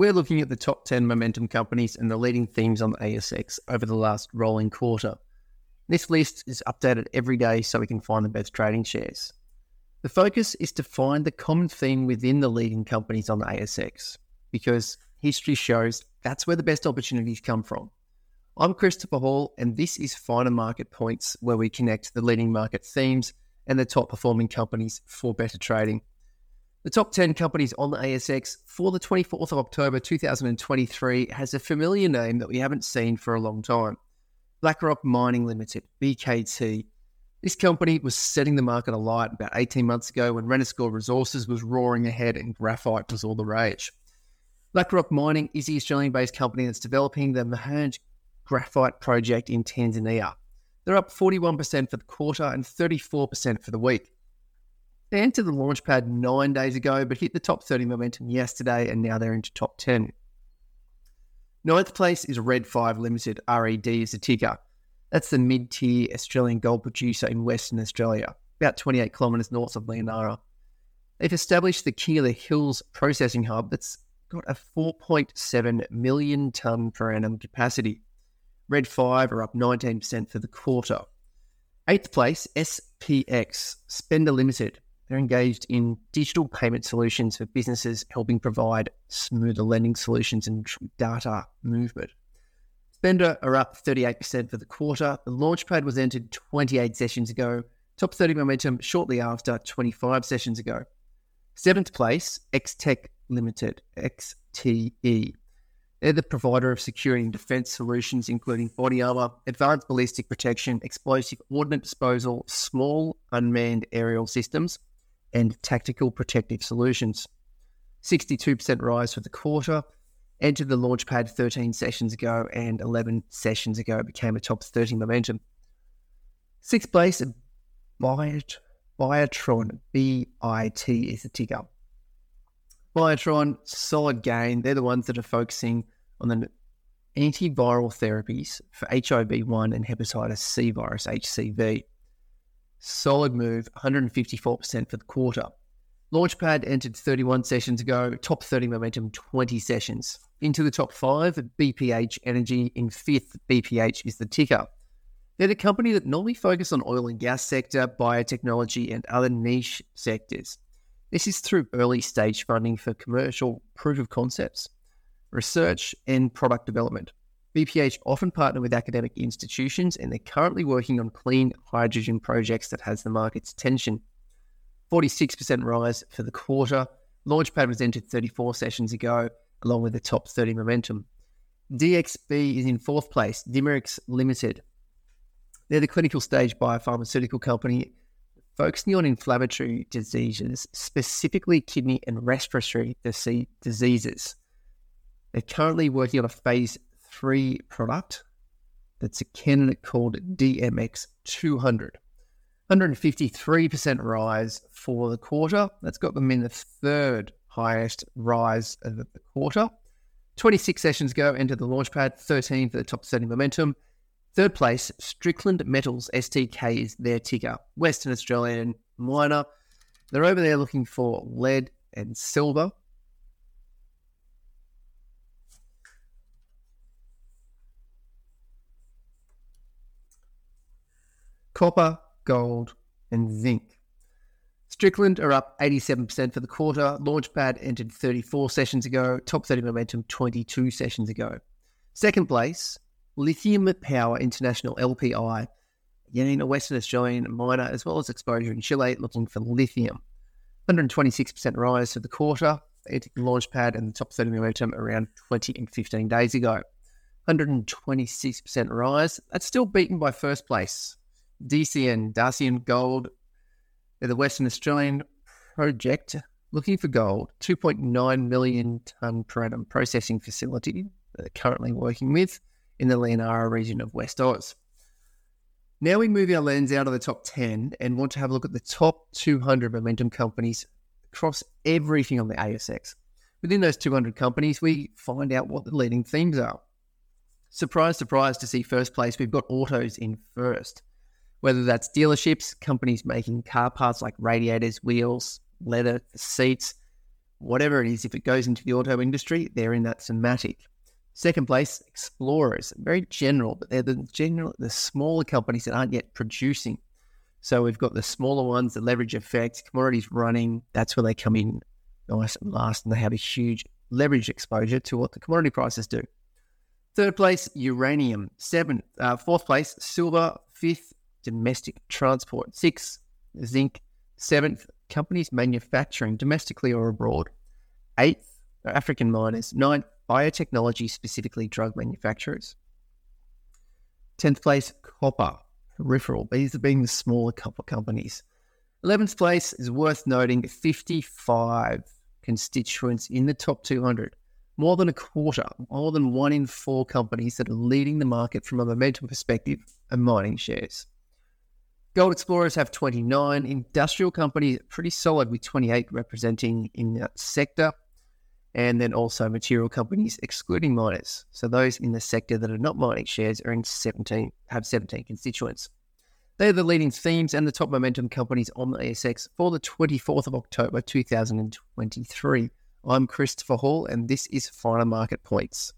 We're looking at the top 10 momentum companies and the leading themes on the ASX over the last rolling quarter. This list is updated every day so we can find the best trading shares. The focus is to find the common theme within the leading companies on the ASX because history shows that's where the best opportunities come from. I'm Christopher Hall, and this is Finer Market Points, where we connect the leading market themes and the top performing companies for better trading. The top 10 companies on the ASX for the 24th of October 2023 has a familiar name that we haven't seen for a long time Black Rock Mining Limited, BKT. This company was setting the market alight about 18 months ago when Renascor Resources was roaring ahead and graphite was all the rage. Black Rock Mining is the Australian based company that's developing the Mahenge graphite project in Tanzania. They're up 41% for the quarter and 34% for the week. They entered the launchpad nine days ago, but hit the top 30 momentum yesterday, and now they're into top 10. Ninth place is Red 5 Limited, RED is the ticker. That's the mid tier Australian gold producer in Western Australia, about 28 kilometres north of Leonora. They've established the King of the Hills processing hub that's got a 4.7 million tonne per annum capacity. Red 5 are up 19% for the quarter. Eighth place, SPX, Spenda Limited. They're engaged in digital payment solutions for businesses, helping provide smoother lending solutions and data movement. Spenda are up 38% for the quarter. The launchpad was entered 28 sessions ago. Top 30 momentum shortly after 25 sessions ago. Seventh place, Xtek Limited, XTE. They're the provider of security and defense solutions, including body armor, advanced ballistic protection, explosive ordnance disposal, small unmanned aerial systems, and tactical protective solutions. 62% rise for the quarter. Entered the launchpad 13 sessions ago and 11 sessions ago became a top 30 momentum. Sixth place, Biot, Biotron, BIT is the ticker. Biotron, solid gain. They're the ones that are focusing on the antiviral therapies for HIV 1 and hepatitis C virus, HCV. Solid move, 154% for the quarter. Launchpad entered 31 sessions ago, top 30 momentum, 20 sessions. Into the top five, BPH Energy. In fifth, BPH is the ticker. They're the company that normally focus on oil and gas sector, biotechnology, and other niche sectors. This is through early stage funding for commercial proof of concepts, research, and product development. BPH often partner with academic institutions and they're currently working on clean hydrogen projects that has the market's attention. 46% rise for the quarter. Launchpad was entered 34 sessions ago, along with the top 30 momentum. DXB is in fourth place, Dimerix Limited. They're the clinical stage biopharmaceutical company focusing on inflammatory diseases, specifically kidney and respiratory diseases. They're currently working on a phase free product that's a candidate called DMX 200. 153% rise for the quarter. That's got them in the third highest rise of the quarter. 26 sessions go into the launchpad, 13 for the top 30 momentum. Third place, Strickland Metals STK is their ticker. Western Australian miner. They're over there looking for lead and silver. Copper, gold, and zinc. Strickland are up 87% for the quarter. Launchpad entered 34 sessions ago. Top 30 momentum 22 sessions ago. Second place, Lithium Power International LPI. Again, a Western Australian miner as well as exposure in Chile looking for lithium. 126% rise for the quarter. Entered the launchpad and the top 30 momentum around 20 and 15 days ago. 126% rise. That's still beaten by first place, DCN, Dacian Gold. The Western Australian project looking for gold, 2.9 million tonne per annum processing facility that they're currently working with in the Leonora region of West Oz. Now we move our lens out of the top 10 and want to have a look at the top 200 momentum companies across everything on the ASX. Within those 200 companies, we find out what the leading themes are. Surprise, surprise to see first place, we've got autos in first whether that's dealerships, companies making car parts like radiators, wheels, leather, seats, whatever it is, if it goes into the auto industry, they're in that thematic. Second place, explorers, very general, but they're the general, the smaller companies that aren't yet producing. So we've got the smaller ones, the leverage effect, commodities running. That's where they come in nice and last, and they have a huge leverage exposure to what the commodity prices do. Third place, uranium. Seventh, uh, fourth place, silver. Fifth, domestic transport. Sixth, zinc. Seventh, companies manufacturing domestically or abroad. Eighth, African miners. Ninth, biotechnology, specifically drug manufacturers. Tenth place, copper, peripheral. These are being the smaller copper companies. Eleventh place is worth noting 55 constituents in the top 200. More than a quarter, more than one in four companies that are leading the market from a momentum perspective are mining shares. Gold explorers have 29. Industrial companies pretty solid with 28 representing in that sector. And then also material companies excluding miners. So those in the sector that are not mining shares are in 17 have 17 constituents. They're the leading themes and the top momentum companies on the ASX for the 24th of October 2023. I'm Christopher Hall and this is Finer Market Points.